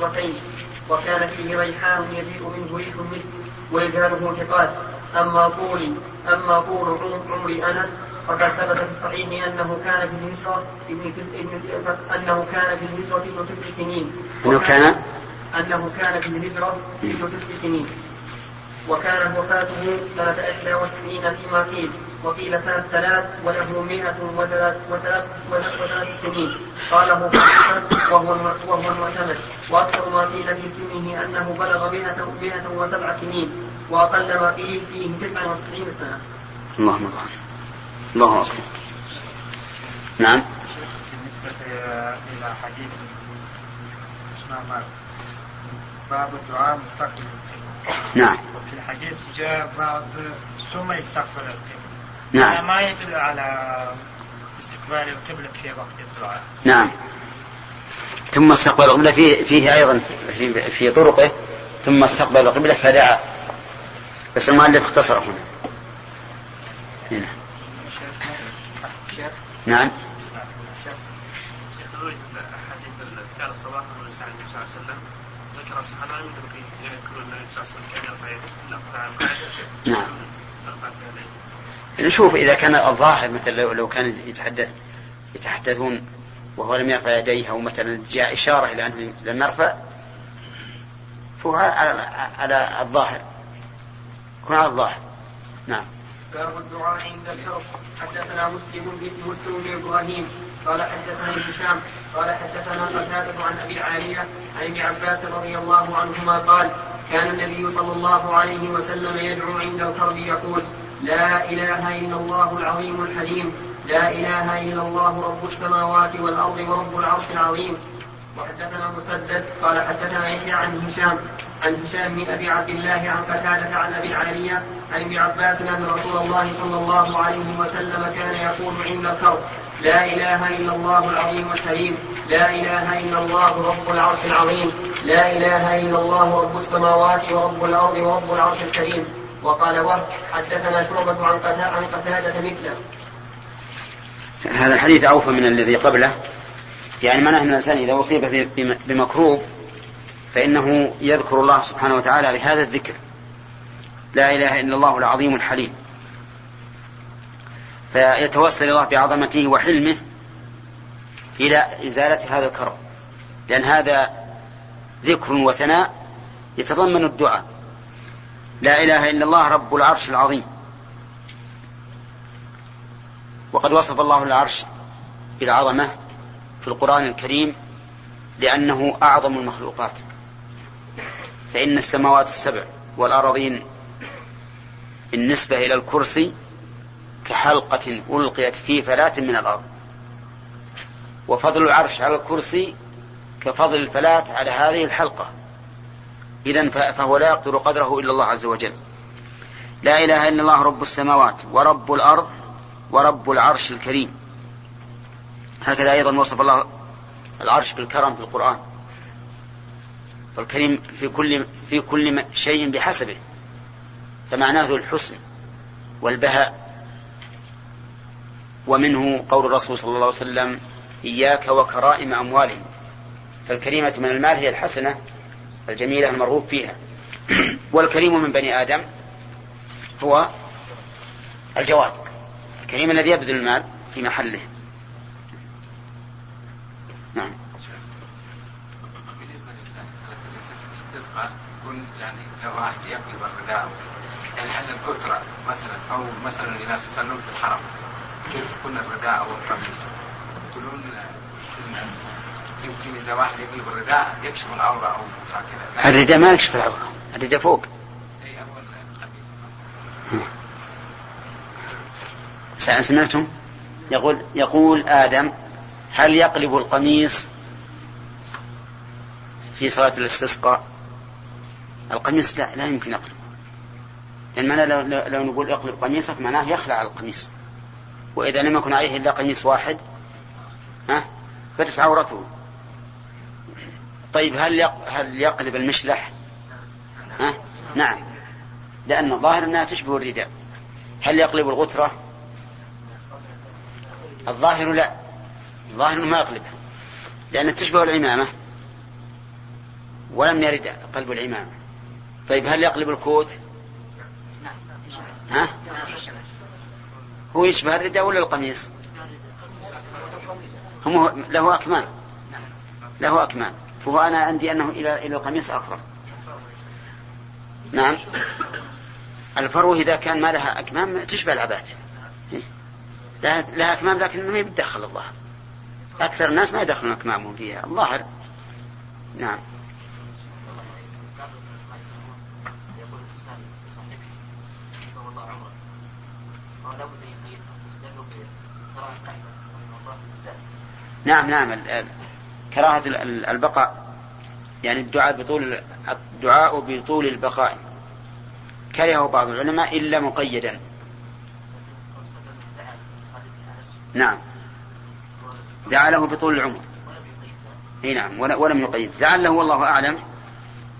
مرتين وكان فيه ريحان يجيء منه ريح المسك ورجاله ثقات. أما طول أما طول عمر أنس فقد ثبت في الصحيح أنه كان في الهجرة ابن أنه كان في الهجرة ابن تسع سنين. أنه كان؟ أنه كان في الهجرة ابن تسع سنين. وكانت وفاته سنة إحدى وتسعين فيما قيل وقيل سنة ثلاث وله مئة وثلاث, وثلاث, وثلاث سنين. قاله وهو وهو المعتمد. وأكثر ما قيل في سنه أنه بلغ مئة, مئة وسبع سنين وأقل ما قيل فيه تسعة وتسعين سنة. اللهم أكبر الله. أكبر نعم. بالنسبة إلى حديث باب الدعاء مستقبل نعم. وفي الحديث جاء بعض ثم يستغفر القبلة. نعم. ما يدل على استقبال القبلة في وقت الدعاء. نعم. ثم استقبل القبلة فيه, فيه أيضا في, في طرقه. ثم استقبل القبلة فدعا. بس المؤلف اختصر هنا. هنا. نعم. نعم. نشوف إذا كان الظاهر مثلا لو, كان يتحدث يتحدثون وهو لم يرفع يديه أو مثلا جاء إشارة إلى أنه لم يرفع فهو على, على الظاهر. يكون على الظاهر. نعم. باب الدعاء عند الحرب حدثنا مسلم بن مسلم بن إبراهيم. قال حدثنا هشام. قال حدثنا قتادة عن أبي العالية عن ابن عباس رضي الله عنهما قال كان النبي صلى الله عليه وسلم يدعو عند الكرب يقول لا إله إلا الله العظيم الحليم. لا إله إلا الله رب السماوات والأرض ورب العرش العظيم. وحدثنا مسدد قال حدثنا يحيى عن هشام عن هشام بن أبي عبد الله عن قتادة عن أبي العالية عن ابن عباس أن رسول الله صلى الله عليه وسلم كان يقول عند الكرب لا إله إلا الله العظيم الحليم. لا إله إلا الله رب العرش العظيم. لا إله إلا الله رب السماوات ورب الأرض ورب العرش الكريم. وقال وهب حدثنا شعبة عن قتادة مثله. هذا الحديث أوفى من الذي قبله. يعني معناه أن الإنسان إذا أصيب بمكروب فإنه يذكر الله سبحانه وتعالى بهذا الذكر. لا إله إلا الله العظيم الحليم. فيتوسل الله بعظمته وحلمه إلى إزالة هذا الكرب لأن هذا ذكر وثناء يتضمن الدعاء. لا إله إلا الله رب العرش العظيم. وقد وصف الله العرش بالعظمة في القرآن الكريم لأنه أعظم المخلوقات. فإن السماوات السبع والأراضين بالنسبة إلى الكرسي كحلقة ألقيت في فلاة من الأرض. وفضل العرش على الكرسي كفضل الفلاة على هذه الحلقة. إذا فهو لا يقدر قدره إلا الله عز وجل. لا إله إلا الله رب السماوات ورب الأرض ورب العرش الكريم. هكذا أيضا وصف الله العرش بالكرم في القرآن. فالكريم في كل في كل شيء بحسبه. فمعناه الحسن والبهاء. ومنه قول الرسول صلى الله عليه وسلم إياك وكرائم أموالهم. فالكريمة من المال هي الحسنة الجميلة المرغوب فيها. والكريم من بني آدم هو الجواد. الكريم الذي يبذل المال في محله. نعم. يعني لو واحد يقلب الرداء يعني حل الكترة مثلا أو مثلا الناس يصلون في الحرم كيف يكون الرداء أو القميص يقولون يمكن إذا واحد يقلب الرداء يكشف العورة أو هكذا الرداء ما يكشف العورة الرداء فوق. القميص سمعتم؟ يقول يقول آدم هل يقلب القميص في صلاة الاستسقاء؟ القميص لا لا يمكن يقلب. لأن معناه لو, لو نقول اقلب قميصك معناه يخلع القميص. وإذا لم يكن عليه إلا قميص واحد ها؟ فتش عورته. طيب هل هل يقلب المشلح؟ ها؟ نعم. لأن الظاهر أنها تشبه الرداء. هل يقلب الغترة؟ الظاهر لا. الظاهر ما يقلبها لأنها تشبه العمامة. ولم يرد قلب العمامة. طيب هل يقلب الكوت؟ ها؟ هو يشبه الرداء ولا القميص؟ هم له أكمام. له أكمام. فهو أنا عندي أنه إلى إلى القميص أقرب نعم. الفرو إذا كان ما لها أكمام تشبه العبات. لها أكمام لكن ما يتدخل الظاهر أكثر الناس ما يدخلون أكمامهم فيها. الظاهر. نعم. نعم نعم كراهة البقاء يعني الدعاء بطول الدعاء بطول البقاء. كرهه بعض العلماء إلا مقيدا. نعم. دعا له بطول العمر. إي نعم. ولم يقيد. لعله والله أعلم.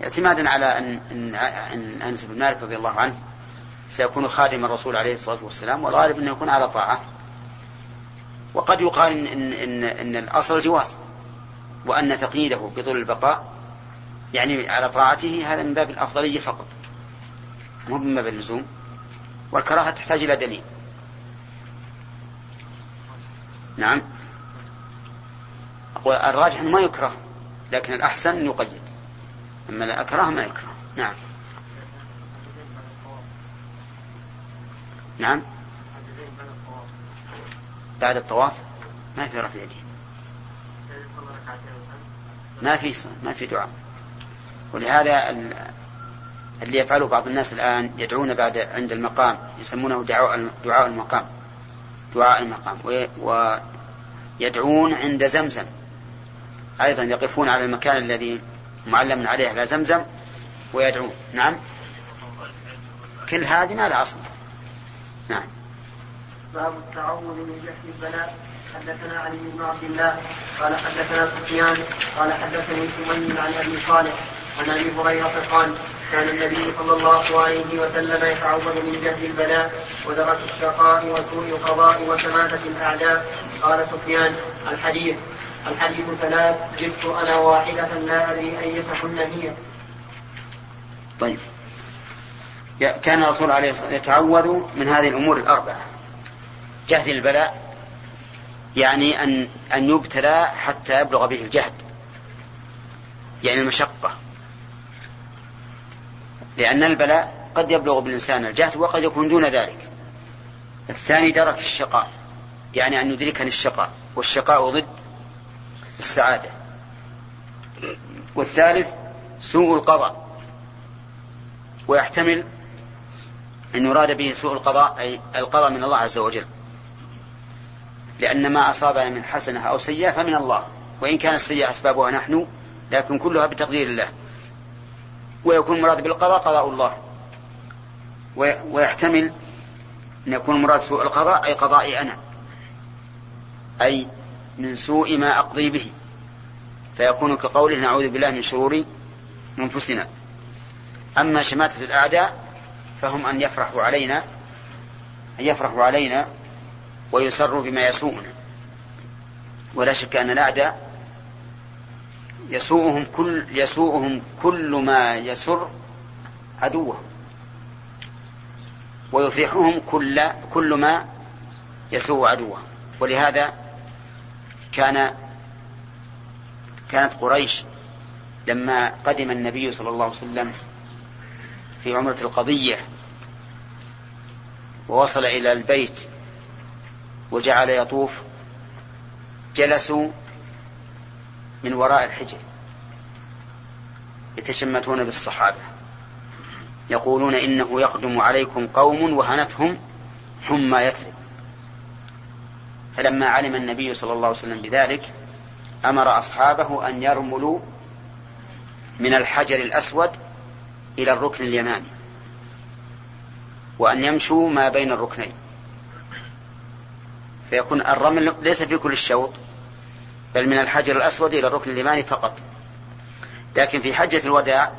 اعتمادا على ان ان أن أنس بن مالك رضي الله عنه سيكون خادم الرسول عليه الصلاة والسلام والغالب أنه يكون على طاعة. وقد يقال ان ان, إن الأصل الجواز وأن تقييده بطول البقاء يعني على طاعته هذا من باب الأفضلية فقط. مو من باب اللزوم. والكراهة تحتاج إلى دليل. نعم. أقول الراجح ما يكره لكن الأحسن أن يقيد. أما الأكره ما يكره. نعم. نعم. بعد الطواف ما في رفع يدين ما في ما في دعاء. ولهذا اللي يفعله بعض الناس الآن يدعون بعد عند المقام يسمونه دعاء دعاء المقام. دعاء المقام. ويدعون عند زمزم. أيضا يقفون على المكان الذي معلم عليه على زمزم ويدعون. نعم؟ كل هذه ما لها أصل. نعم. باب التعوذ من جهل البلاء. حدثنا علي بن عبد الله قال حدثنا سفيان قال حدثني سمي عن أبي صالح عن أبي هريرة قال كان النبي صلى الله عليه وسلم يتعوذ من جهل البلاء ودرك الشقاء وسوء القضاء وشماتة الأعداء. قال سفيان الحديث الحديث ثلاث جبت أنا واحدة لا أدري أيتهن هي. طيب. كان الرسول عليه الصلاة والسلام يتعوذ من هذه الأمور الأربعة جهد البلاء يعني أن أن يبتلى حتى يبلغ به الجهد. يعني المشقة. لأن البلاء قد يبلغ بالإنسان الجهد وقد يكون دون ذلك. الثاني درك الشقاء. يعني أن يدركني الشقاء. والشقاء ضد السعادة. والثالث سوء القضاء. ويحتمل أن يراد به سوء القضاء أي القضاء من الله عز وجل. لأن ما أصابنا من حسنة أو سيئة فمن الله وإن كان السيئة أسبابها نحن لكن كلها بتقدير الله. ويكون المراد بالقضاء قضاء الله. ويحتمل أن يكون المراد سوء القضاء أي قضائي أنا. أي من سوء ما أقضي به. فيكون كقوله نعوذ بالله من شرور أنفسنا. أما شماتة الأعداء فهم أن يفرحوا علينا أن يفرحوا علينا ويسروا بما يسوءنا. ولا شك أن الأعداء يسوءهم كل يسوءهم كل ما يسر عدوهم ويفرحهم كل كل ما يسوء عدوهم ولهذا كان كانت قريش لما قدم النبي صلى الله عليه وسلم في عمرة القضية ووصل إلى البيت وجعل يطوف جلسوا من وراء الحجر يتشمتون بالصحابة يقولون إنه يقدم عليكم قوم وهنتهم حمى يثرب. فلما علم النبي صلى الله عليه وسلم بذلك أمر أصحابه أن يرملوا من الحجر الأسود إلى الركن اليماني وأن يمشوا ما بين الركنين. فيكون الرمل ليس في كل الشوط بل من الحجر الأسود إلى الركن اليماني فقط. لكن في حجة الوداع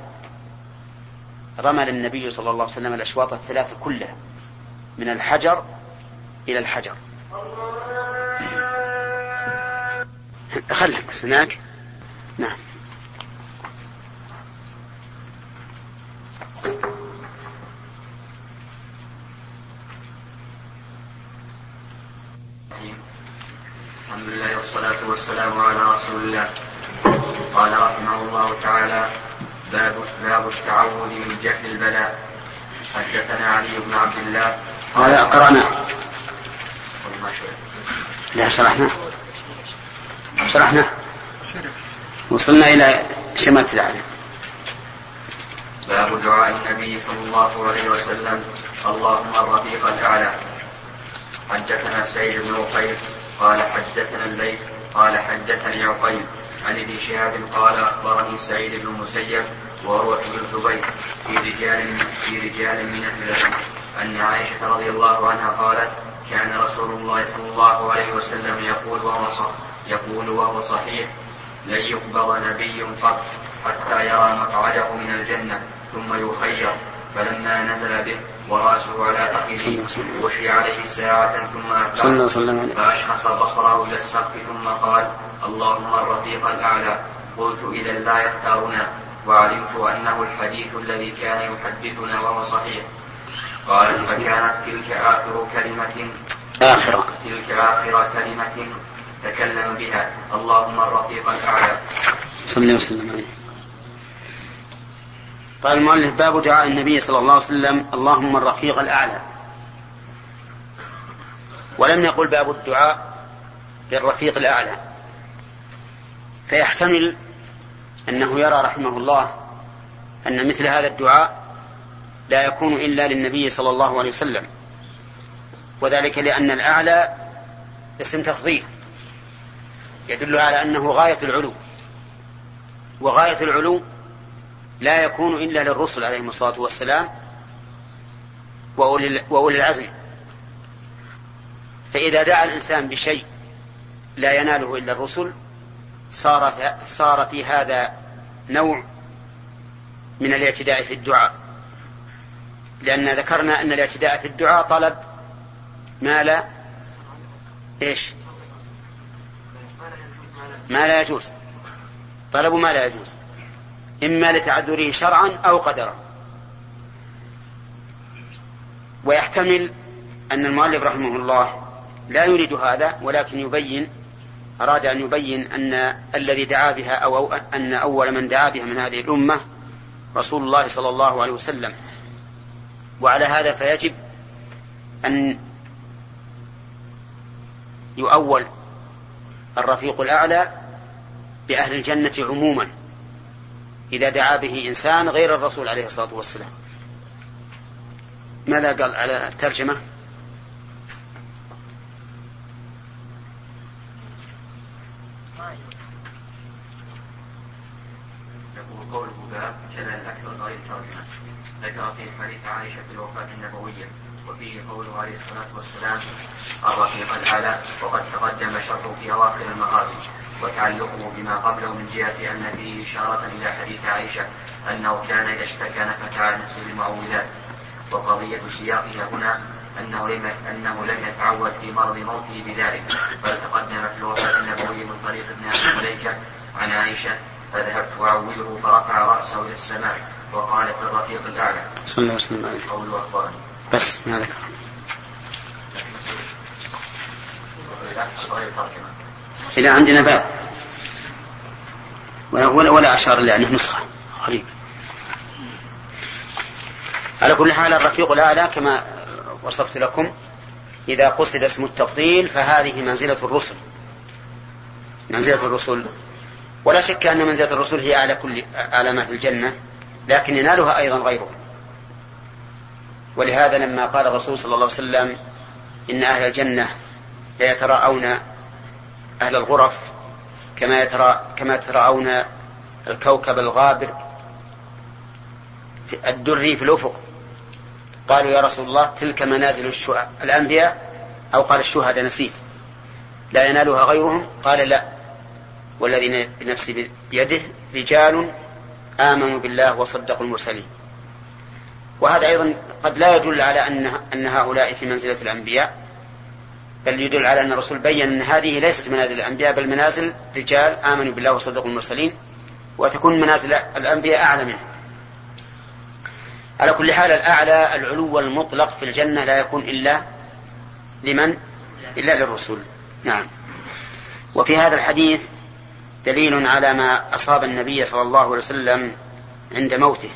رمل النبي صلى الله عليه وسلم الأشواط الثلاثة كلها من الحجر إلى الحجر. خلها بس هناك. نعم. الله والصلاة والسلام على رسول الله. قال رحمه الله تعالى باب باب التعوذ من جهل البلاء. حدثنا علي بن عبد الله. هذا قرأنا لا شرحنا. شرحنا. وصلنا إلى شمالة العالم. باب دعاء النبي صلى الله عليه وسلم. اللهم الرفيق الأعلى. حدثنا سعيد بن عقيل قال حدثنا الليث قال حدثني عقيل عن ابن شهاب قال أخبرني سعيد بن المسيب وعروة بن الزبير في رجال في رجال من أهل العلم أن عائشة رضي الله عنها قالت كان رسول الله صلى الله عليه وسلم يقول وهو صح يقول وهو صحيح لن يقبض نبي قط حتى يرى مقعده من الجنة ثم يخير فلما نزل به ورأسه على فخذه وشي عليه ساعة ثم أفلح فأشخص بصره إلى السقف ثم قال اللهم الرفيق الأعلى. قلت إذا لا يختارنا. وعلمت أنه الحديث الذي كان يحدثنا وهو صحيح. قال فكانت تلك آخر كلمة. آخر تلك آخر كلمة تكلم بها. اللهم الرفيق الأعلى. صلى وسلم عليه قال المؤلف باب دعاء النبي صلى الله عليه وسلم اللهم الرفيق الأعلى. ولم يقل باب الدعاء بالرفيق الأعلى. فيحتمل أنه يرى رحمه الله أن مثل هذا الدعاء لا يكون إلا للنبي صلى الله عليه وسلم. وذلك لأن الأعلى اسم تفضيل يدل على أنه غاية العلو. وغاية العلو لا يكون إلا للرسل عليهم الصلاة والسلام وأولي العزم. فإذا دعا الإنسان بشيء لا يناله إلا الرسل صار صار في هذا نوع من الاعتداء في الدعاء. لأن ذكرنا أن الاعتداء في الدعاء طلب ما لا إيش؟ ما لا يجوز. طلب ما لا يجوز. إما لتعذره شرعا أو قدرا. ويحتمل أن المؤلف رحمه الله لا يريد هذا ولكن يبين أراد أن يبين أن الذي دعا بها أو أن أول من دعا بها من هذه الأمة رسول الله صلى الله عليه وسلم. وعلى هذا فيجب أن يؤول الرفيق الأعلى بأهل الجنة عموما. إذا دعا به إنسان غير الرسول عليه الصلاة والسلام. ماذا قال على الترجمة؟ قوله باب كذا الأكثر غير ترجمة ذكر في حديث عائشة في الوفاة النبوية وفيه قوله عليه الصلاة والسلام الرفيق الأعلى وقد تقدم شرحه في أواخر المغازي وتعلقه بما قبله من جهة أن فيه إشارة إلى حديث عائشة أنه كان إذا اشتكى نفث عن نفسه المعوذات وقضية سياقها هنا أنه لم أنه لم يتعود في مرض موته بذلك. بل تقدم في الوفاة النبوية من طريق ابن أبي مليكة عن عائشة فذهبت أعوذه فرفع رأسه إلى السماء وقال في الرفيق الأعلى. صلى الله عليه وسلم. قوله أخبرني. بس ما ذكر. إذا عندنا باب ولا ولا أشار إلا أنه نسخة. غريب. على كل حال الرفيق الأعلى كما وصفت لكم إذا قصد اسم التفضيل فهذه منزلة الرسل. منزلة الرسل. ولا شك أن منزلة الرسل هي أعلى كل أعلى ما في الجنة لكن ينالها أيضا غيره ولهذا لما قال الرسول صلى الله عليه وسلم إن أهل الجنة لا يتراءون أهل الغرف كما يترى كما يتراءون الكوكب الغابر في الدري في الأفق. قالوا يا رسول الله تلك منازل الأنبياء أو قال الشهداء نسيت. لا ينالها غيرهم؟ قال لا. والذي بنفسي بيده رجال آمنوا بالله وصدقوا المرسلين. وهذا أيضا قد لا يدل على أن أن هؤلاء في منزلة الأنبياء. بل يدل على أن الرسول بين أن هذه ليست منازل الأنبياء بل منازل رجال آمنوا بالله وصدقوا المرسلين وتكون منازل الأنبياء أعلى منه. على كل حال الأعلى العلو المطلق في الجنة لا يكون إلا لمن؟ إلا للرسول. نعم. وفي هذا الحديث دليل على ما أصاب النبي صلى الله عليه وسلم عند موته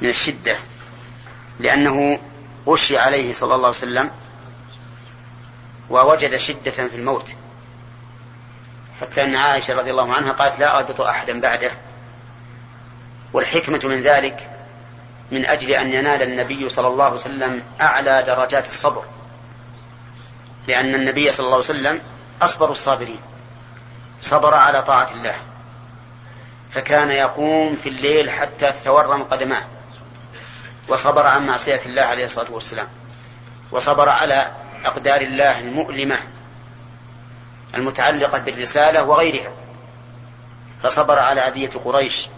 من الشدة لأنه غشي عليه صلى الله عليه وسلم ووجد شدة في الموت. حتى أن عائشة رضي الله عنها قالت لا أربط أحدا بعده. والحكمة من ذلك من أجل أن ينال النبي صلى الله عليه وسلم أعلى درجات الصبر. لأن النبي صلى الله عليه وسلم أصبر الصابرين. صبر على طاعة الله. فكان يقوم في الليل حتى تتورم قدماه. وصبر عن معصية الله عليه الصلاة والسلام. وصبر على أقدار الله المؤلمة المتعلقة بالرسالة وغيرها فصبر على أذية قريش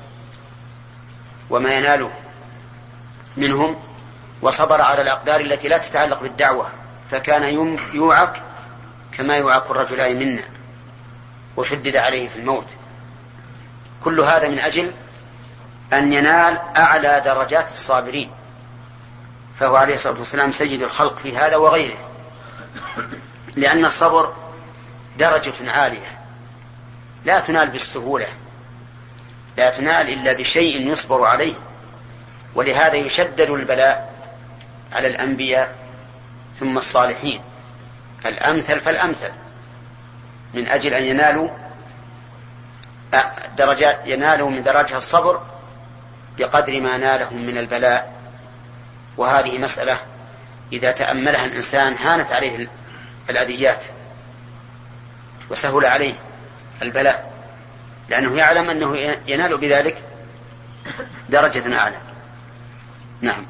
وما يناله منهم وصبر على الأقدار التي لا تتعلق بالدعوة فكان يوعك كما يوعك الرجلان منا وشدد عليه في الموت. كل هذا من أجل أن ينال أعلى درجات الصابرين فهو عليه الصلاة والسلام سيد الخلق في هذا وغيره. لأن الصبر درجة عالية. لا تنال بالسهولة. لا تنال إلا بشيء يصبر عليه. ولهذا يشدد البلاء على الأنبياء ثم الصالحين. الأمثل فالأمثل. من أجل أن ينالوا درجات ينالوا من درجة الصبر بقدر ما نالهم من البلاء. وهذه مسألة إذا تأملها الإنسان هانت عليه الأذيات وسهل عليه البلاء لأنه يعلم أنه ينال بذلك درجة أعلى. نعم.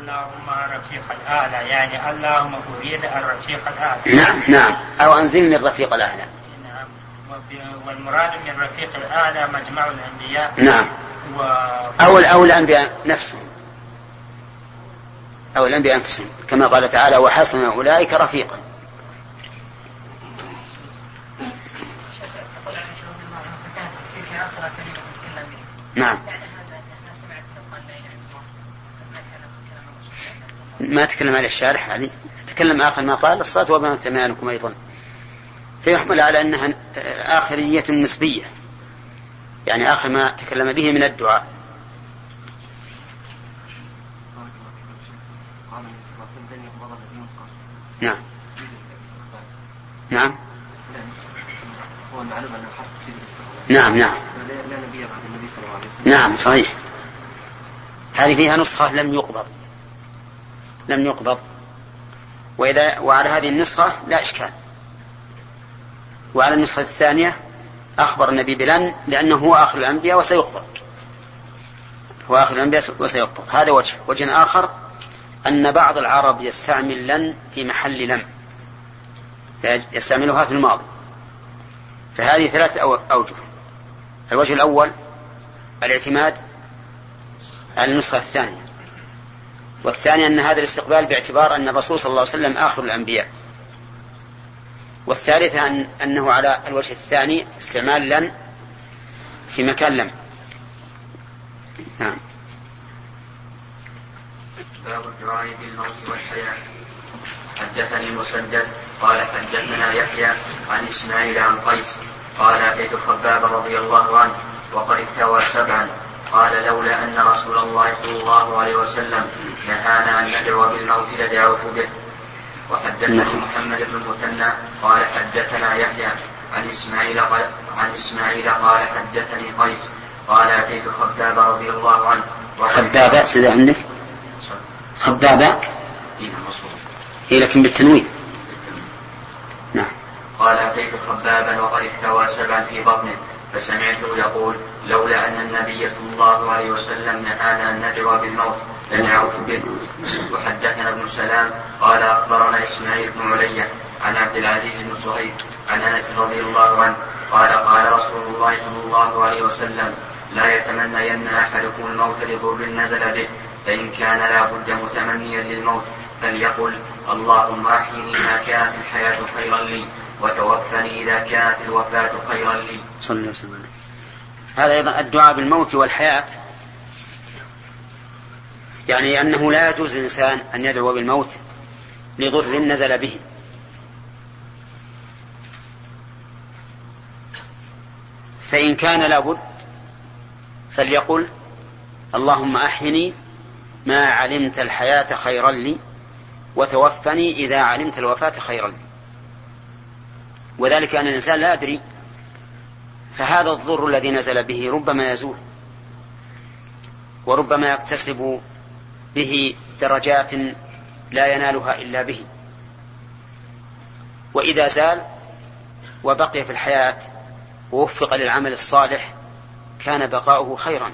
اللهم رفيق الأعلى يعني اللهم أريد الرفيق الأعلى. نعم نعم. أو أنزلني الرفيق الأعلى. نعم. والمراد من الرفيق الأعلى مجمع الأنبياء. نعم. و... أو أو الأنبياء نفسهم. أو الأنبياء أنفسهم كما قال تعالى وحسن أولئك رفيقا. نعم. ما تكلم عليه الشارح هذه تكلم آخر ما قال الصلاة وبما ثمانكم أيضا. فيحمل على أنها آخرية نسبية يعني آخر ما تكلم به من الدعاء. نعم. نعم. نعم نعم. نعم صحيح. هذه فيها نسخة لم يقبض. لم يقبض. وإذا وعلى هذه النسخة لا إشكال. وعلى النسخة الثانية أخبر النبي بلن لأنه هو آخر الأنبياء وسيقبض. هو آخر الأنبياء وسيقبض. هذا وجه. وجه آخر أن بعض العرب يستعمل لن في محل لم يستعملها في الماضي. فهذه ثلاثة أوجه. الوجه الأول الاعتماد على النسخة الثانية. والثاني أن هذا الاستقبال باعتبار أن الرسول صلى الله عليه وسلم آخر الأنبياء. والثالثة أن أنه على الوجه الثاني استعمال لن في مكان لم. نعم. باب الدعاء بالموت والحياة. حدثني مسدد قال حدثنا يحيى عن إسماعيل عن قيس قال اتيت خباب رضي الله عنه وقد اكتوى سبعا. قال لولا أن رسول الله صلى الله عليه وسلم نهانا ان ندعو بالموت لدعوت به. وحدثني محمد بن المثنى قال حدثنا يحيى عن إسماعيل قال عن إسماعيل قال حدثني قيس قال اتيت خباب رضي الله عنه خبابة سيدة عندك خبابة؟ إيه مصروف. هي لكن بالتنوين. نعم. قال أتيت خبابا وقد احتوى سبعا في بطنه؟ فسمعته يقول لولا أن النبي صلى الله عليه وسلم نهانا أن ندعو بالموت لدعوت به. وحدثنا ابن سلام قال أخبرنا إسماعيل بن علية عن عبد العزيز بن صهيب عن أنس رضي الله عنه قال قال رسول الله صلى الله عليه وسلم لا يتمنين أحدكم الموت لضر نزل به. فإن كان لا بد متمنيا للموت فليقل اللهم أحيني ما كانت الحياة خيرا لي وتوفني إذا كانت الوفاة خيرا لي. صلى الله عليه وسلم. هذا أيضا الدعاء بالموت والحياة. يعني أنه لا يجوز للإنسان أن يدعو بالموت لضر نزل به. فإن كان لابد فليقل اللهم أحيني ما علمت الحياة خيرا لي وتوفني إذا علمت الوفاة خيرا لي. وذلك أن الإنسان لا يدري فهذا الضر الذي نزل به ربما يزول وربما يكتسب به درجات لا ينالها إلا به. وإذا زال وبقي في الحياة ووفق للعمل الصالح كان بقاؤه خيرا.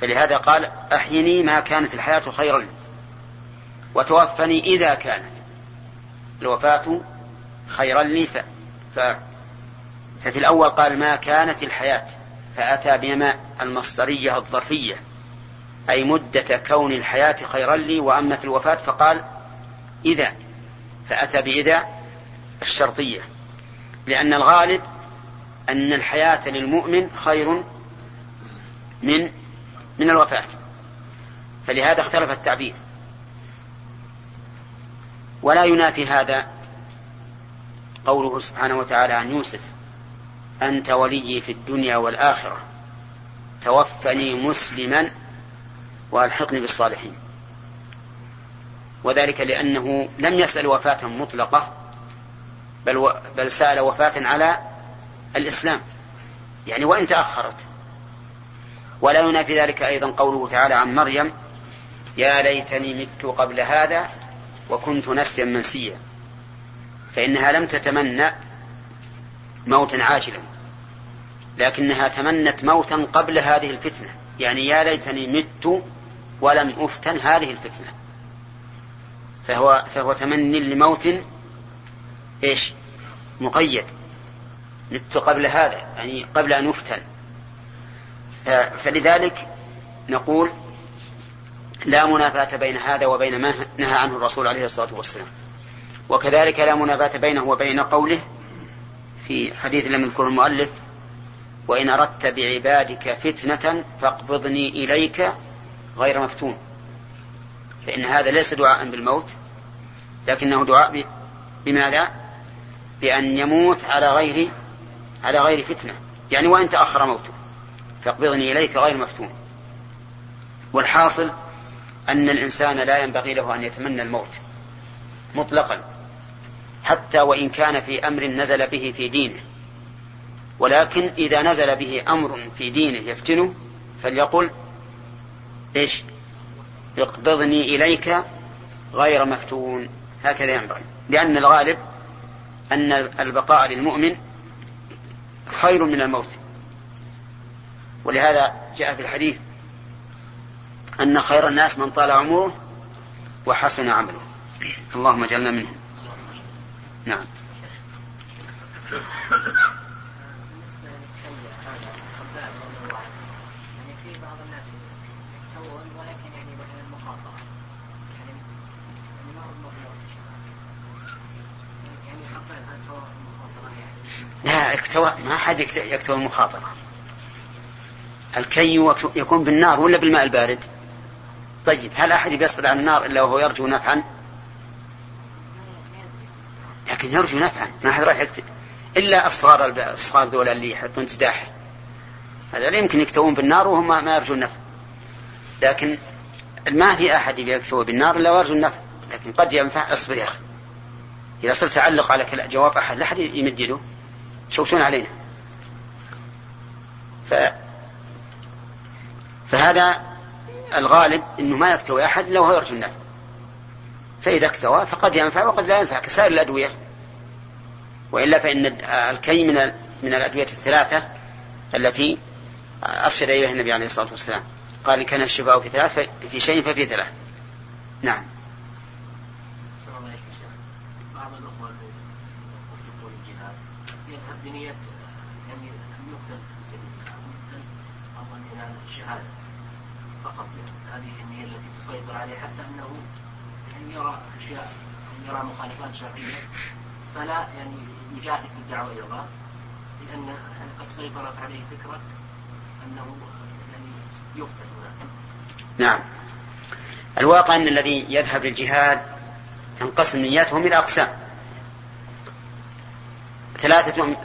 فلهذا قال أحيني ما كانت الحياة خيرا لي وتوفني إذا كانت. الوفاة خيرا لي ف... ف... ففي الأول قال ما كانت الحياة فأتى بما المصدرية الظرفية أي مدة كون الحياة خيرا لي وأما في الوفاة فقال إذا فأتى بإذا الشرطية. لأن الغالب أن الحياة للمؤمن خير من من الوفاة. فلهذا اختلف التعبير. ولا ينافي هذا قوله سبحانه وتعالى عن يوسف أنت ولي في الدنيا والآخرة توفني مسلما وألحقني بالصالحين. وذلك لأنه لم يسأل وفاة مطلقة بل, و... بل سأل وفاة على الإسلام. يعني وإن تأخرت ولا ينافي ذلك أيضا قوله تعالى عن مريم يا ليتني مت قبل هذا وكنت نسيا منسيا فإنها لم تتمنى موتا عاجلا لكنها تمنت موتا قبل هذه الفتنة يعني يا ليتني مت ولم أفتن هذه الفتنة فهو فهو تمني لموت إيش؟ مقيد مت قبل هذا يعني قبل أن أفتن فلذلك نقول لا منافاة بين هذا وبين ما نهى عنه الرسول عليه الصلاة والسلام. وكذلك لا منافاة بينه وبين قوله في حديث لم يذكره المؤلف وإن أردت بعبادك فتنة فاقبضني إليك غير مفتون. فإن هذا ليس دعاء بالموت لكنه دعاء بماذا؟ بأن يموت على غير على غير فتنة. يعني وإن تأخر موته. فاقبضني إليك غير مفتون. والحاصل أن الإنسان لا ينبغي له أن يتمنى الموت مطلقا حتى وإن كان في أمر نزل به في دينه. ولكن إذا نزل به أمر في دينه يفتنه فليقل إيش؟ اقبضني إليك غير مفتون. هكذا ينبغي. لأن الغالب أن البقاء للمؤمن خير من الموت. ولهذا جاء في الحديث أن خير الناس من طال عمره وحسن عمله. اللهم اجعلنا منهم. نعم. لا اكتوى ما حد يكتوى المخاطرة. الكي يكون بالنار ولا بالماء البارد؟ طيب هل أحد بيصبر على النار إلا وهو يرجو نفعا؟ لكن يرجو نفعا ما أحد راح يكتب إلا الصغار الصغار ذولا اللي يحطون سداح. هذا لا يمكن يكتوون بالنار وهم ما يرجون نفع. لكن ما في أحد يكتوى بالنار إلا ويرجو النفع. لكن قد ينفع اصبر يا أخي. إذا صرت تعلق على جواب أحد لا أحد يمد له شوشون علينا. ف فهذا الغالب إنه ما يكتوي أحد إلا وهو يرجو النفع. فإذا اكتوى فقد ينفع وقد لا ينفع كسائر الأدوية. وإلا فإن الكي من من الأدوية الثلاثة التي أرشد إليها النبي عليه الصلاة والسلام. قال كان الشفاء في ثلاث في شيء ففي ثلاث. نعم. بعض الاخوه الجهاد يذهب بنيه يعني ان يقتل في سبيل الله افضل من الشهاده فقط هذه النية التي تسيطر عليه حتى أنه يعني يرى أشياء يرى مخالفات شرعية. فلا يعني يجاهد في الدعوة إلى الله لأن يعني قد سيطرت عليه فكرة أنه يعني يقتل هناك. نعم. الواقع أن الذي يذهب للجهاد تنقسم نياتهم إلى أقسام. ثلاثة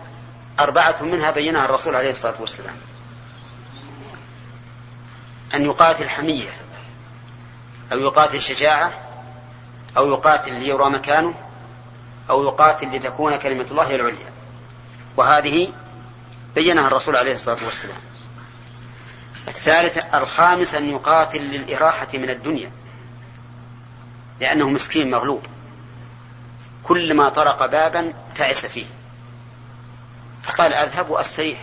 أربعة منها بينها الرسول عليه الصلاة والسلام. أن يقاتل حمية أو يقاتل شجاعة أو يقاتل ليرى مكانه أو يقاتل لتكون كلمة الله العليا. وهذه بينها الرسول عليه الصلاة والسلام. الثالث الخامس أن يقاتل للإراحة من الدنيا لأنه مسكين مغلوب. كلما طرق بابا تعس فيه. فقال أذهب وأستريح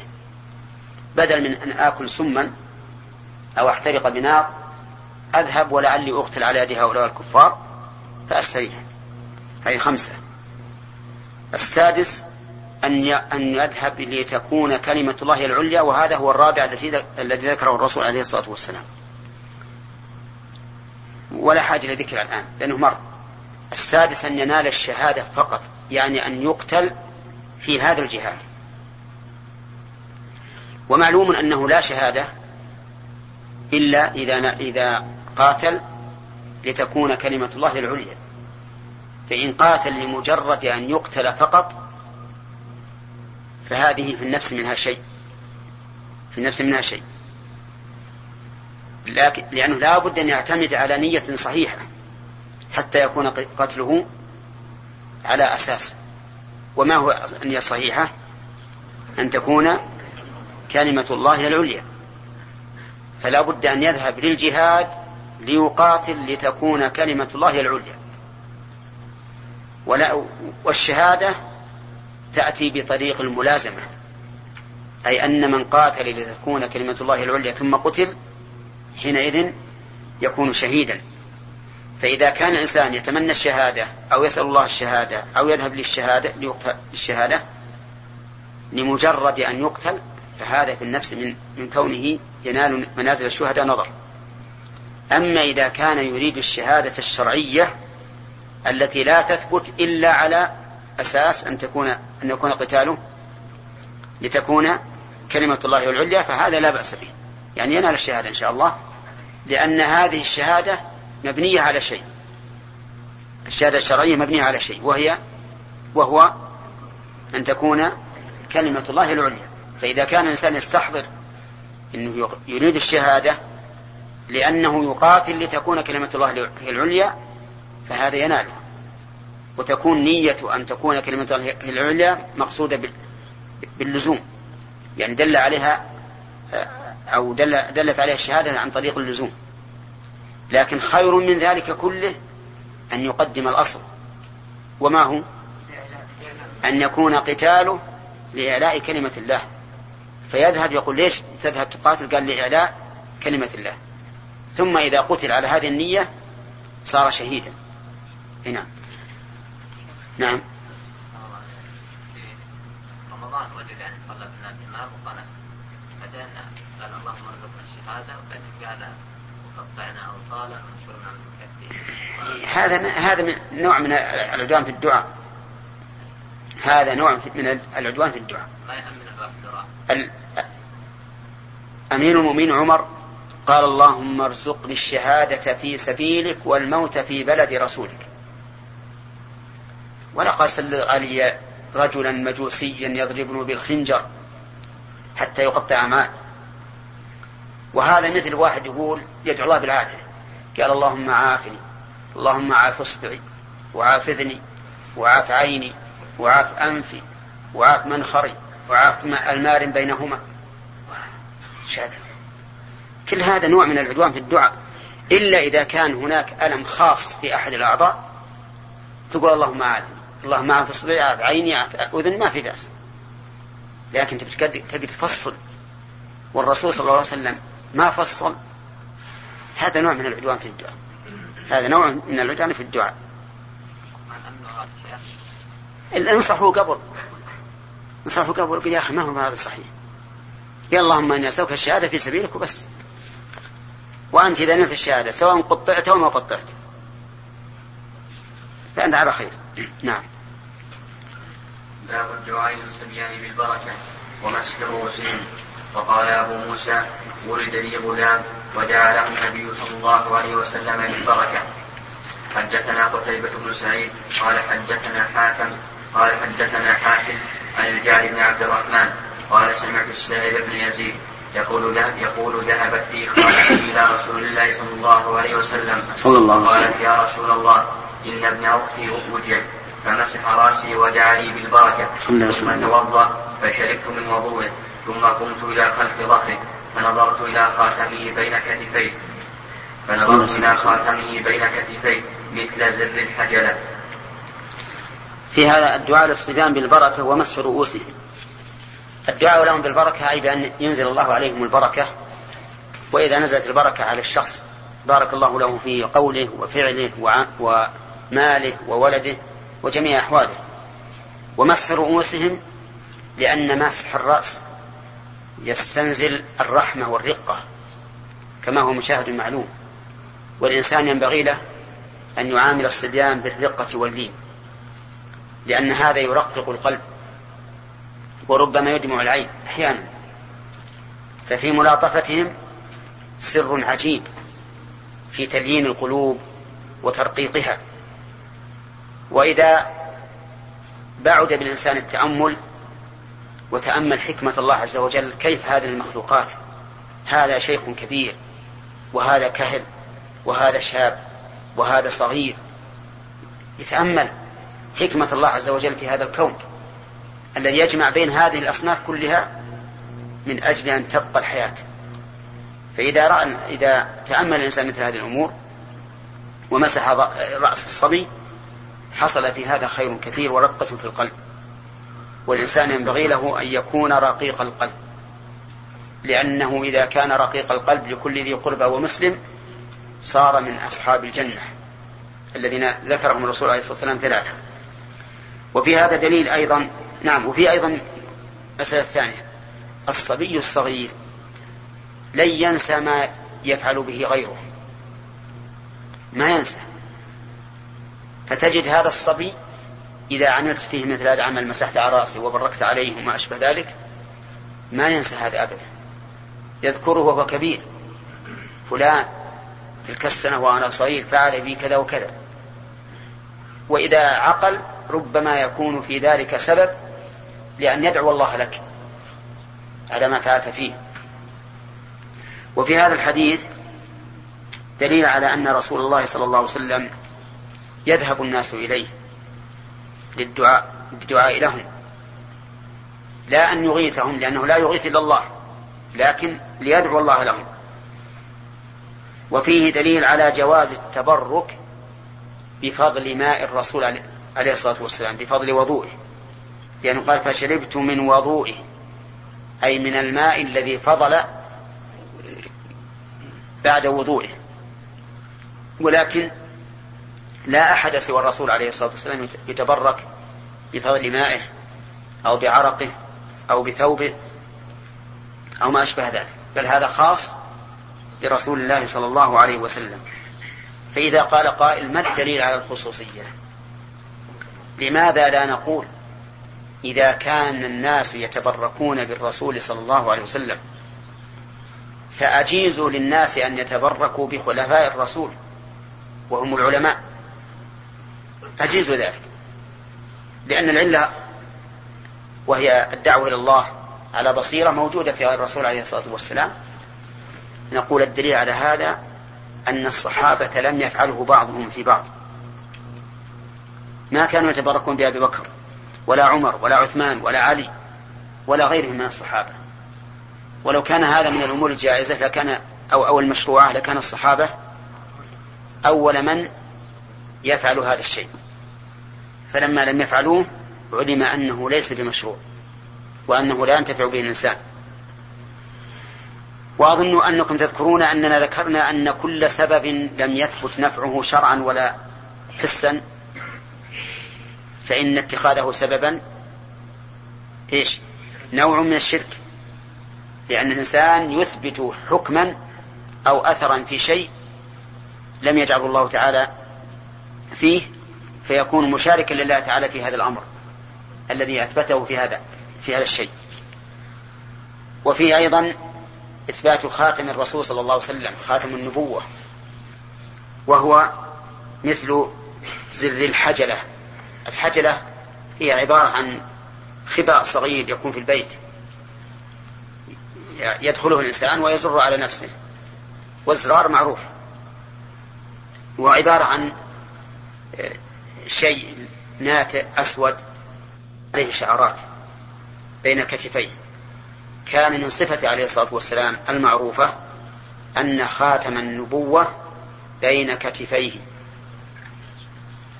بدل من أن آكل سما أو أحترق بنار أذهب ولعلي أقتل على يد هؤلاء الكفار فأستريح. هذه خمسة. السادس أن أن يذهب لتكون كلمة الله العليا وهذا هو الرابع الذي الذي ذكره الرسول عليه الصلاة والسلام. ولا حاجة لذكر الآن لأنه مر. السادس أن ينال الشهادة فقط يعني أن يقتل في هذا الجهاد. ومعلوم أنه لا شهادة إلا إذا إذا قاتل لتكون كلمة الله العليا فإن قاتل لمجرد أن يقتل فقط فهذه في النفس منها شيء. في النفس منها شيء. لكن لأنه لا بد أن يعتمد على نية صحيحة حتى يكون قتله على أساس. وما هو النية الصحيحة أن تكون كلمة الله العليا فلا بد أن يذهب للجهاد ليقاتل لتكون كلمة الله العليا. ولا والشهادة تأتي بطريق الملازمة. أي أن من قاتل لتكون كلمة الله العليا ثم قتل حينئذ يكون شهيدا. فإذا كان الإنسان يتمنى الشهادة أو يسأل الله الشهادة أو يذهب للشهادة للشهادة لمجرد أن يقتل فهذا في النفس من من كونه ينال منازل الشهداء نظر. أما إذا كان يريد الشهادة الشرعية التي لا تثبت إلا على أساس أن تكون أن يكون قتاله لتكون كلمة الله العليا فهذا لا بأس به. يعني ينال الشهادة إن شاء الله لأن هذه الشهادة مبنية على شيء. الشهادة الشرعية مبنية على شيء وهي وهو أن تكون كلمة الله العليا. فإذا كان الإنسان يستحضر أنه يريد الشهادة لأنه يقاتل لتكون كلمة الله العليا فهذا يناله وتكون نية أن تكون كلمة الله العليا مقصودة باللزوم. يعني دل عليها أو دل دلت عليها الشهادة عن طريق اللزوم. لكن خير من ذلك كله أن يقدم الأصل. وما هو؟ أن يكون قتاله لإعلاء كلمة الله. فيذهب يقول ليش تذهب تقاتل؟ قال لإعلاء كلمة الله. ثم إذا قتل على هذه النية صار شهيدا. نعم. نعم. رمضان رجل يعني صلى بالناس وقنع قال اللهم ارزقنا قال وقطعنا المكفين هذا هذا من نوع من العدوان في الدعاء. هذا نوع من العدوان في الدعاء. ما يأمن أمير المؤمنين عمر قال اللهم ارزقني الشهادة في سبيلك والموت في بلد رسولك. ولقد سلط علي رجلا مجوسيا يضربني بالخنجر حتى يقطع معه وهذا مثل واحد يقول يدعو الله بالعافية. قال اللهم عافني اللهم عاف اصبعي وعاف إذني وعاف عيني وعاف أنفي وعاف منخري. وعاف المار بينهما. شهادة كل هذا نوع من العدوان في الدعاء. إلا إذا كان هناك ألم خاص في أحد الأعضاء تقول اللهم عافني اللهم عاف اصبعي عاف عيني عاف أذني ما في بأس. لكن تبي تفصل. والرسول صلى الله عليه وسلم ما فصل. هذا نوع من العدوان في الدعاء. هذا نوع من العدوان في الدعاء. انصحوا قبل. انصحوا قبل يا أخي ما هو هذا صحيح يا اللهم إني أسألك الشهادة في سبيلك وبس. وأنت إذا نلت الشهادة سواء قطعت أو ما قطعت. فأنت على خير. نعم. باب الدعاء للصبيان بالبركة ومسح رؤوسهم وقال أبو موسى ولد لي غلام ودعا له النبي صلى الله عليه وسلم بالبركة. حدثنا قتيبة بن سعيد قال حدثنا حاتم قال حدثنا حاتم عن الجاري بن عبد الرحمن قال سمعت السائب بن يزيد يقول ذهب يقول ذهبت في خالتي إلى رسول الله صلى الله عليه وسلم. صلى الله عليه وسلم. قالت يا رسول الله إن ابن أختي وجع فمسح رأسي ودعا لي بالبركة. ثم. توضا فشربت من وضوءه ثم قمت إلى خلف ظهره. فنظرت إلى خاتمه بين كتفيه. فنظرت إلى. خاتمه بين كتفيه مثل زر الحجلة. في هذا الدعاء للصبيان بالبركة ومسح رؤوسهم. الدعاء لهم بالبركة أي بأن ينزل الله عليهم البركة. وإذا نزلت البركة على الشخص بارك الله له في قوله وفعله وماله وولده وجميع أحواله. ومسح رؤوسهم لأن مسح الرأس يستنزل الرحمة والرقة كما هو مشاهد معلوم. والإنسان ينبغي له أن يعامل الصبيان بالرقة واللين. لأن هذا يرقق القلب وربما يدمع العين أحيانا. ففي ملاطفتهم سر عجيب في تليين القلوب وترقيقها. وإذا بعد بالإنسان التأمل وتأمل حكمة الله عز وجل كيف هذه المخلوقات؟ هذا شيخ كبير وهذا كهل وهذا شاب وهذا صغير. يتأمل. حكمة الله عز وجل في هذا الكون. الذي يجمع بين هذه الأصناف كلها من أجل أن تبقى الحياة. فإذا رأى إذا تأمل الإنسان مثل هذه الأمور ومسح رأس الصبي حصل في هذا خير كثير ورقة في القلب. والإنسان ينبغي له أن يكون رقيق القلب. لأنه إذا كان رقيق القلب لكل ذي قربى ومسلم صار من أصحاب الجنة الذين ذكرهم الرسول عليه الصلاة والسلام ثلاثة. وفي هذا دليل أيضا نعم وفي أيضا مسألة ثانية. الصبي الصغير لن ينسى ما يفعل به غيره. ما ينسى. فتجد هذا الصبي إذا عملت فيه مثل هذا العمل مسحت على رأسه وبركت عليه وما أشبه ذلك ما ينسى هذا أبدا. يذكره وهو كبير. فلان تلك السنة وأنا صغير فعل بي كذا وكذا. وإذا عقل ربما يكون في ذلك سبب لأن يدعو الله لك. على ما فعلت فيه. وفي هذا الحديث دليل على أن رسول الله صلى الله عليه وسلم يذهب الناس إليه للدعاء بالدعاء لهم. لا أن يغيثهم لأنه لا يغيث إلا الله لكن ليدعو الله لهم. وفيه دليل على جواز التبرك بفضل ماء الرسول عليه- الصلاة والسلام بفضل وضوئه لأنه قال فشربت من وضوئه أي من الماء الذي فضل بعد وضوئه. ولكن لا أحد سوى الرسول عليه الصلاة والسلام يتبرك بفضل مائه أو بعرقه أو بثوبه أو ما أشبه ذلك. بل هذا خاص برسول الله صلى الله عليه وسلم. فإذا قال قائل ما الدليل على الخصوصية؟ لماذا لا نقول إذا كان الناس يتبركون بالرسول صلى الله عليه وسلم فأجيزوا للناس أن يتبركوا بخلفاء الرسول وهم العلماء؟ أجيزوا ذلك. لأن العلة وهي الدعوة إلى الله على بصيرة موجودة في الرسول عليه الصلاة والسلام. نقول الدليل على هذا أن الصحابة لم يفعله بعضهم في بعض. ما كانوا يتبركون بأبي بكر ولا عمر ولا عثمان ولا علي ولا غيرهم من الصحابة. ولو كان هذا من الأمور الجائزة لكان أو أو المشروعة لكان الصحابة أول من يفعل هذا الشيء. فلما لم يفعلوه علم أنه ليس بمشروع وأنه لا ينتفع به الإنسان. وأظن أنكم تذكرون أننا ذكرنا أن كل سبب لم يثبت نفعه شرعا ولا حسا. فإن اتخاذه سببا إيش؟ نوع من الشرك. لأن الإنسان يثبت حكما أو أثرا في شيء لم يجعله الله تعالى فيه فيكون مشاركا لله تعالى في هذا الأمر الذي أثبته في هذا في هذا الشيء. وفيه أيضا إثبات خاتم الرسول صلى الله عليه وسلم خاتم النبوة وهو مثل زر الحجلة. الحجلة هي عبارة عن خباء صغير يكون في البيت. يدخله الإنسان ويزر على نفسه. والزرار معروف. هو عبارة عن آه، شيء ناتئ أسود عليه شعرات بين كتفيه كان من صفة عليه الصلاة والسلام المعروفة أن خاتم النبوة بين كتفيه.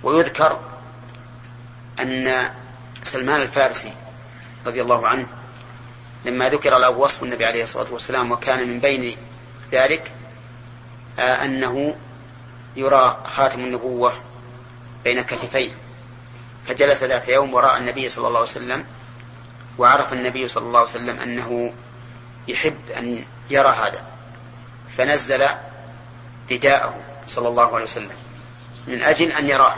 ويذكر أن سلمان الفارسي رضي الله عنه لما ذكر له وصف النبي عليه الصلاة والسلام وكان من بين ذلك آه أنه يرى خاتم النبوة بين كتفيه. فجلس ذات يوم وراء النبي صلى الله عليه وسلم وعرف النبي صلى الله عليه وسلم أنه يحب أن يرى هذا. فنزل رداءه صلى الله عليه وسلم من أجل أن يراه.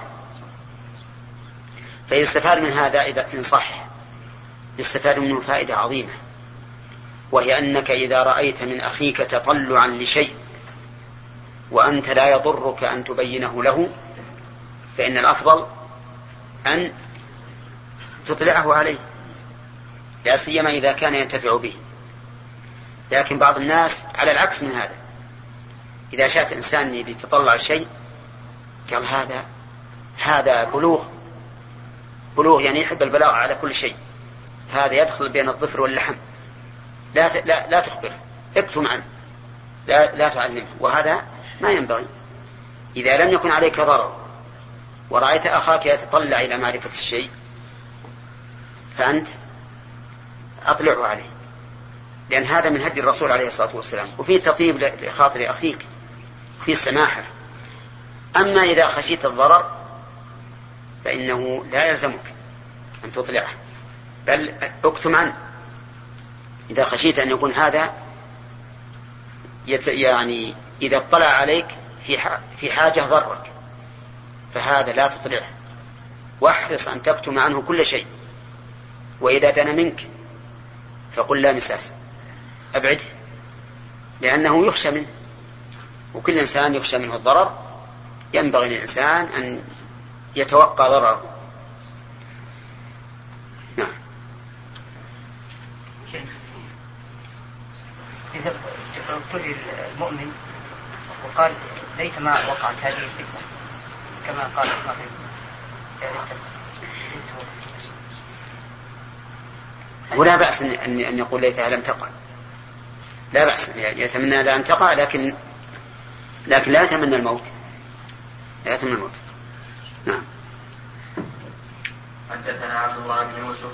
فيستفاد من هذا إذا إن صح. يستفاد منه فائدة عظيمة. وهي أنك إذا رأيت من أخيك تطلعا لشيء وأنت لا يضرك أن تبينه له فإن الأفضل أن تطلعه عليه لا سيما إذا كان ينتفع به. لكن بعض الناس على العكس من هذا. إذا شاف إنسان يتطلع شيء قال هذا هذا بلوغ. بلوغ يعني يحب البلاغ على كل شيء. هذا يدخل بين الظفر واللحم. لا لا لا تخبره اكتم عنه لا لا تعلمه. وهذا ما ينبغي. إذا لم يكن عليك ضرر ورأيت أخاك يتطلع إلى معرفة الشيء فأنت أطلعه عليه. لأن هذا من هدي الرسول عليه الصلاة والسلام. وفيه تطيب لخاطر أخيك فيه السماحة أما إذا خشيت الضرر فإنه لا يلزمك أن تطلعه. بل اكتم عنه. إذا خشيت أن يكون هذا يت يعني إذا اطلع عليك في في حاجة ضرك. فهذا لا تطلعه. واحرص أن تكتم عنه كل شيء. وإذا دنا منك فقل لا مساس. أبعده. لأنه يخشى منه. وكل إنسان يخشى منه الضرر. ينبغي للإنسان أن يتوقى ضرره. نعم. إذا ابتلي المؤمن وقال ليتما وقعت هذه الفتنة كما قال الرحيم ولا بأس أن أن يقول ليتها لم تقع. لا بأس يتمنى لا أن تقع لكن لكن لا يتمنى الموت. لا يتمنى الموت. نعم حدثنا عبد الله بن يوسف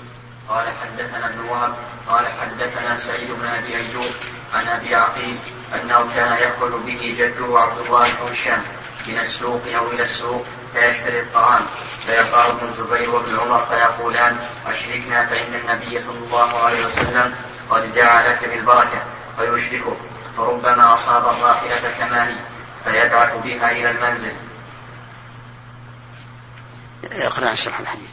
قال حدثنا ابن وهب قال حدثنا سعيد بن أبي أيوب عن أبي عقيل أنه كان يخرج به جده عبد الله بن هشام من السوق أو إلى السوق فيشتري الطعام فيقع ابن الزبير وابن عمر فيقولان أشركنا فإن النبي صلى الله عليه وسلم قد دعا لك بالبركة فيشركه فربما أصاب الراحلة كما هي فيبعث بها إلى المنزل. اقرا شرح الحديث.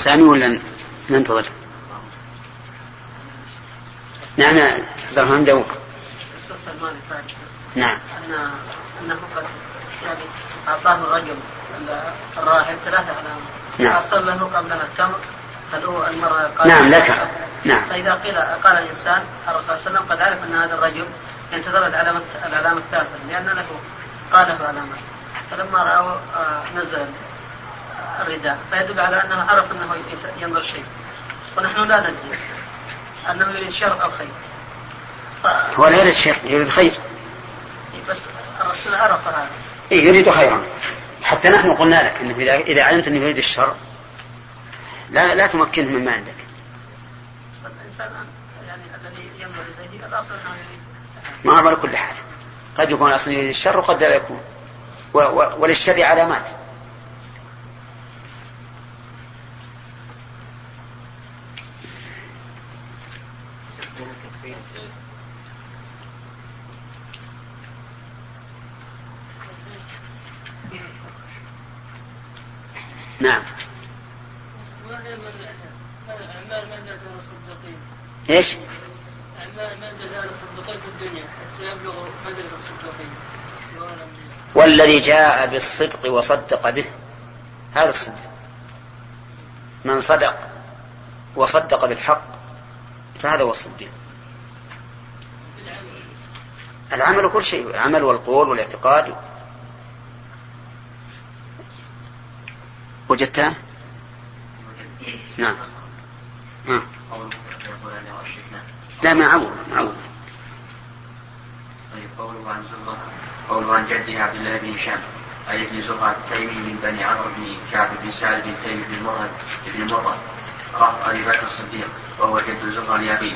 سامي ولا ننتظر؟ نعم عبد الرحمن الفارسي نعم. أن أنه قد يعني أعطاه الرجل الراهب ثلاثة علامات نعم. أرسل له قبلها التمر. هل هو المرأة قال نعم لك. نعم. فإذا قيل قال الإنسان الرسول صلى الله عليه وسلم قد عرف أن هذا الرجل ينتظر العلامة العلامة الثالثة لأن له قال له علامات فلما رأوا آه، نزل الرداء فيدل على أنه عرف أنه ينظر شيء. ونحن لا ندري أنه يريد شر أو خير. ف- هو لا يريد الشر يريد خير. بس الرسول عرف هذا. إيه يريد خيرا. حتى نحن قلنا لك انه اذا إذا علمت أنه يريد الشر لا لا تمكنه مما عندك. بس الإنسان يعني الذي ينظر إليه الأصل أنه يريد ما هو على كل حال. قد يكون أصلا يريد الشر وقد لا يكون. وللشر علامات. نعم. الأنبياء. والذي جاء بالصدق وصدق به. هذا الصدق. من صدق وصدق بالحق فهذا هو الصديق. العمل كل شيء العمل والقول والاعتقاد. وجدتها نعم. ها. قوله يقول أن أشركنا لا معول معول طيب قوله عن زهرة قوله عن جده عبد الله بن هشام. أي ابن زهرة التيمي من بني عمرو بن كعب بن سعد بن تيم بن مرة بن مرة رأى أبي بكر الصديق وهو جد زهرة لأبيه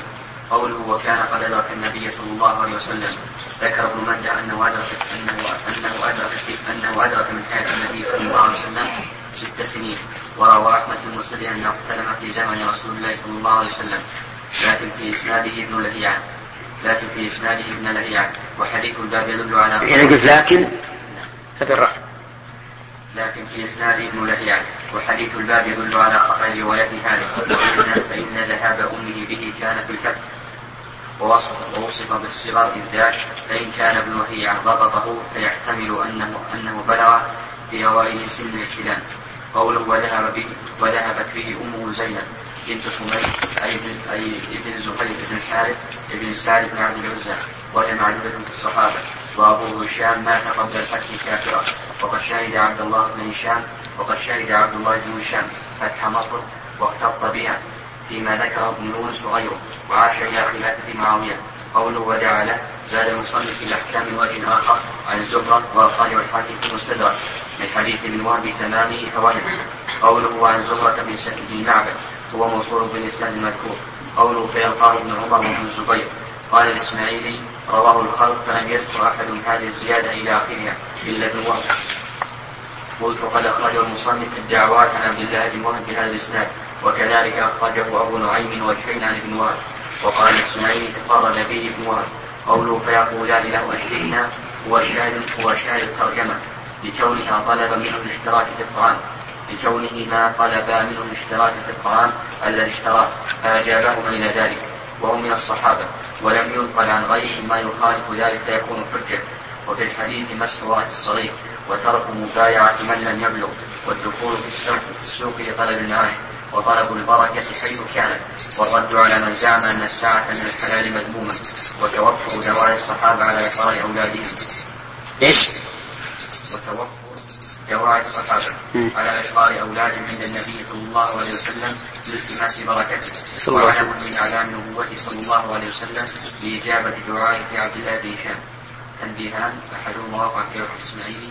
قوله وكان قد أدرك النبي صلى الله عليه وسلم ذكر ابن مندى أنه أدرك أنه أنه أدرك أنه أدرك من حياة النبي صلى الله عليه وسلم ست سنين. وروى أحمد في المسند أنه اقتلم في زمن رسول الله صلى الله عليه وسلم. لكن في إسناده ابن لهيعة لكن في إسناده ابن لهيعة وحديث الباب يدل على إذا لكن فبالرفع لكن في إسناد ابن لهيعة وحديث الباب يدل على خطأ رواية هذا فإن, ذهاب أمه به كان في الكف ووصف ووصف بالصغر إذ فإن كان ابن لهيعة ضبطه فيحتمل أنه أنه بلغ في أوائل سن الاحتلام قوله وذهب به وذهبت به أمه زينب بنت سمية أي ابن أي ابن زهير بن الحارث بن سعد بن عبد العزى وهي معدودة في الصحابة. وأبوه هشام مات قبل الفتح كافرا. وقد شهد عبد الله بن هشام وقد شهد عبد الله بن هشام فتح مصر واختط بها فيما ذكره ابن يونس وغيره وعاش إلى خلافة معاوية. قوله ودعا له زاد المصنف في الأحكام وجه آخر عن زهرة وأخرجه الحاكم في المستدرك من حديث ابن وهب تمامه فوهم قوله عن زهرة بن سعد بن معبد هو موصول بالإسناد المذكور. قوله فيلقاه ابن عمر وابن الزبير. قال الإسماعيلي رواه الخلق فلم يذكر أحد هذه الزيادة إلى آخرها إلا ابن وهب. قلت قد أخرجه المصنف الدعوات عن عبد الله بن وهب بهذا الإسناد وكذلك أخرجه أبو نعيم وجهين عن ابن وهب. وقال إسماعيل تفرد به ابن وهب. قوله فيقولان له أشركنا هو شاهد هو شاهد الترجمة. لكونها طلب منه الاشتراك في الطعام لكونه ما طلب منه الاشتراك في الطعام الذي اشتراه فأجابهم إلى ذلك. وهم من الصحابة ولم ينقل عن غيرهم ما يخالف ذلك فيكون حجة. وفي الحديث مسح رأس الصغير وترك مبايعة من لم يبلغ والدخول في السوق في السوق لطلب المعاش وطلب البركة حيث كانت. والرد على من زعم أن الساعة من الحلال مذمومة وتوفر دواء الصحابة على إقرار أولادهم. إيش؟ وتوفر دواعي الصحابة على إقرار أولادهم عند النبي صلى الله عليه وسلم لإلتماس بركته. صلى الله عليه وعلم من أعلام نبوته صلى الله عليه وسلم لإجابة دعائه في عبد الله بن هشام. تنبيهان أحدهما وقع في وقت الإسماعيلي.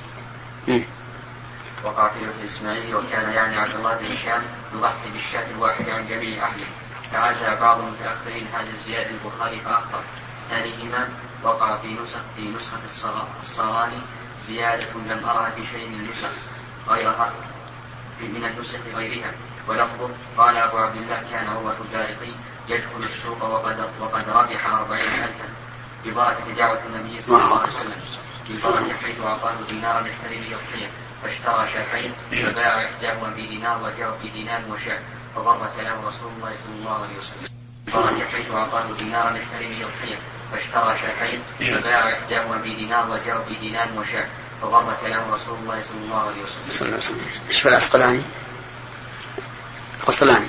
وقع في وقت الإسماعيلي وكان يعني عبد الله بن هشام يضحي بالشاة الواحدة عن جميع أهله. فعزى بعض المتأخرين هذه الزيادة البخاري فأخطأ. ثانيهما وقع في نسخ في نسخة الصغ- الصغاني زيادة لم أرها في شيء من النسخ غيرها في من النسخ غيرها. ولفظه قال أبو عبد الله كان عروة الدارقي يدخل السوق وقد وقد ربح أربعين ألفا. ببركة دعوة النبي صلى الله عليه وسلم. بالبركة حيث أعطاه دينارا يشتري به الخير. فاشترى شاتين فباع إحداهما بدينار وجاء بدينار وشاء. فبرك له رسول الله صلى الله عليه وسلم. بركة حيث أعطاه دينارا يشتري به فاشترى شاتين فباع إحداهما بدينار وجاء بدينار وشاء فبرك له رسول الله صلى الله عليه وسلم. صلى الله عليه وسلم. إيش في العسقلاني؟ القسطلاني.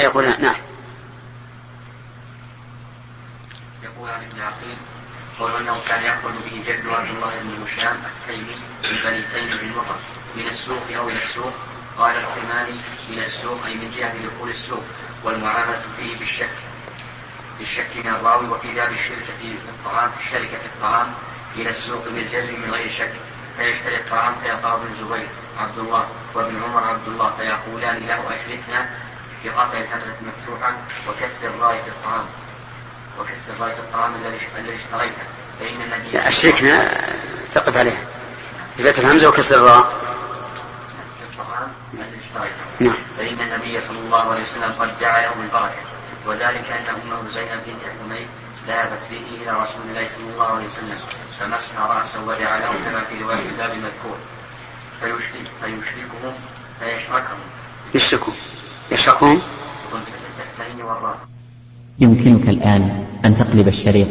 فيقول نعم. يقول عن ابن عقيل قول أنه كان يخرج به جد عبد الله بن هشام التيمي من بني تيم بن من السوق أو إلى السوق قال الحماني من السوق أي من جهة دخول السوق والمعاملة فيه بالشك. بالشك من الراوي وفي باب الشركة في الطعام في الطعام إلى السوق بالجزم من غير شك. فيشتري الطعام فيقع ابن الزبير عبد الله وابن عمر عبد الله فيقولان له أشركنا بقطع الهمزة المفتوحة وكسر الراية في الطعام. وكسر راية الطعام الذي اشتريته. فإن النبي لا أشركنا تقف عليها بفتح الهمزة وكسر الراء. الطعام الذي اشتريته. نعم. فإن النبي صلى الله عليه وسلم قد دعا له بالبركة وذلك أن أمه زينب بنت حميد ذهبت به إلى رسول الله صلى الله عليه وسلم فمسح رأسه ودعا له كما في رواية الباب المذكور. فيشرك فيشركهم فيشركهم. يشركوا والراء يمكنك الآن أن تقلب الشريط.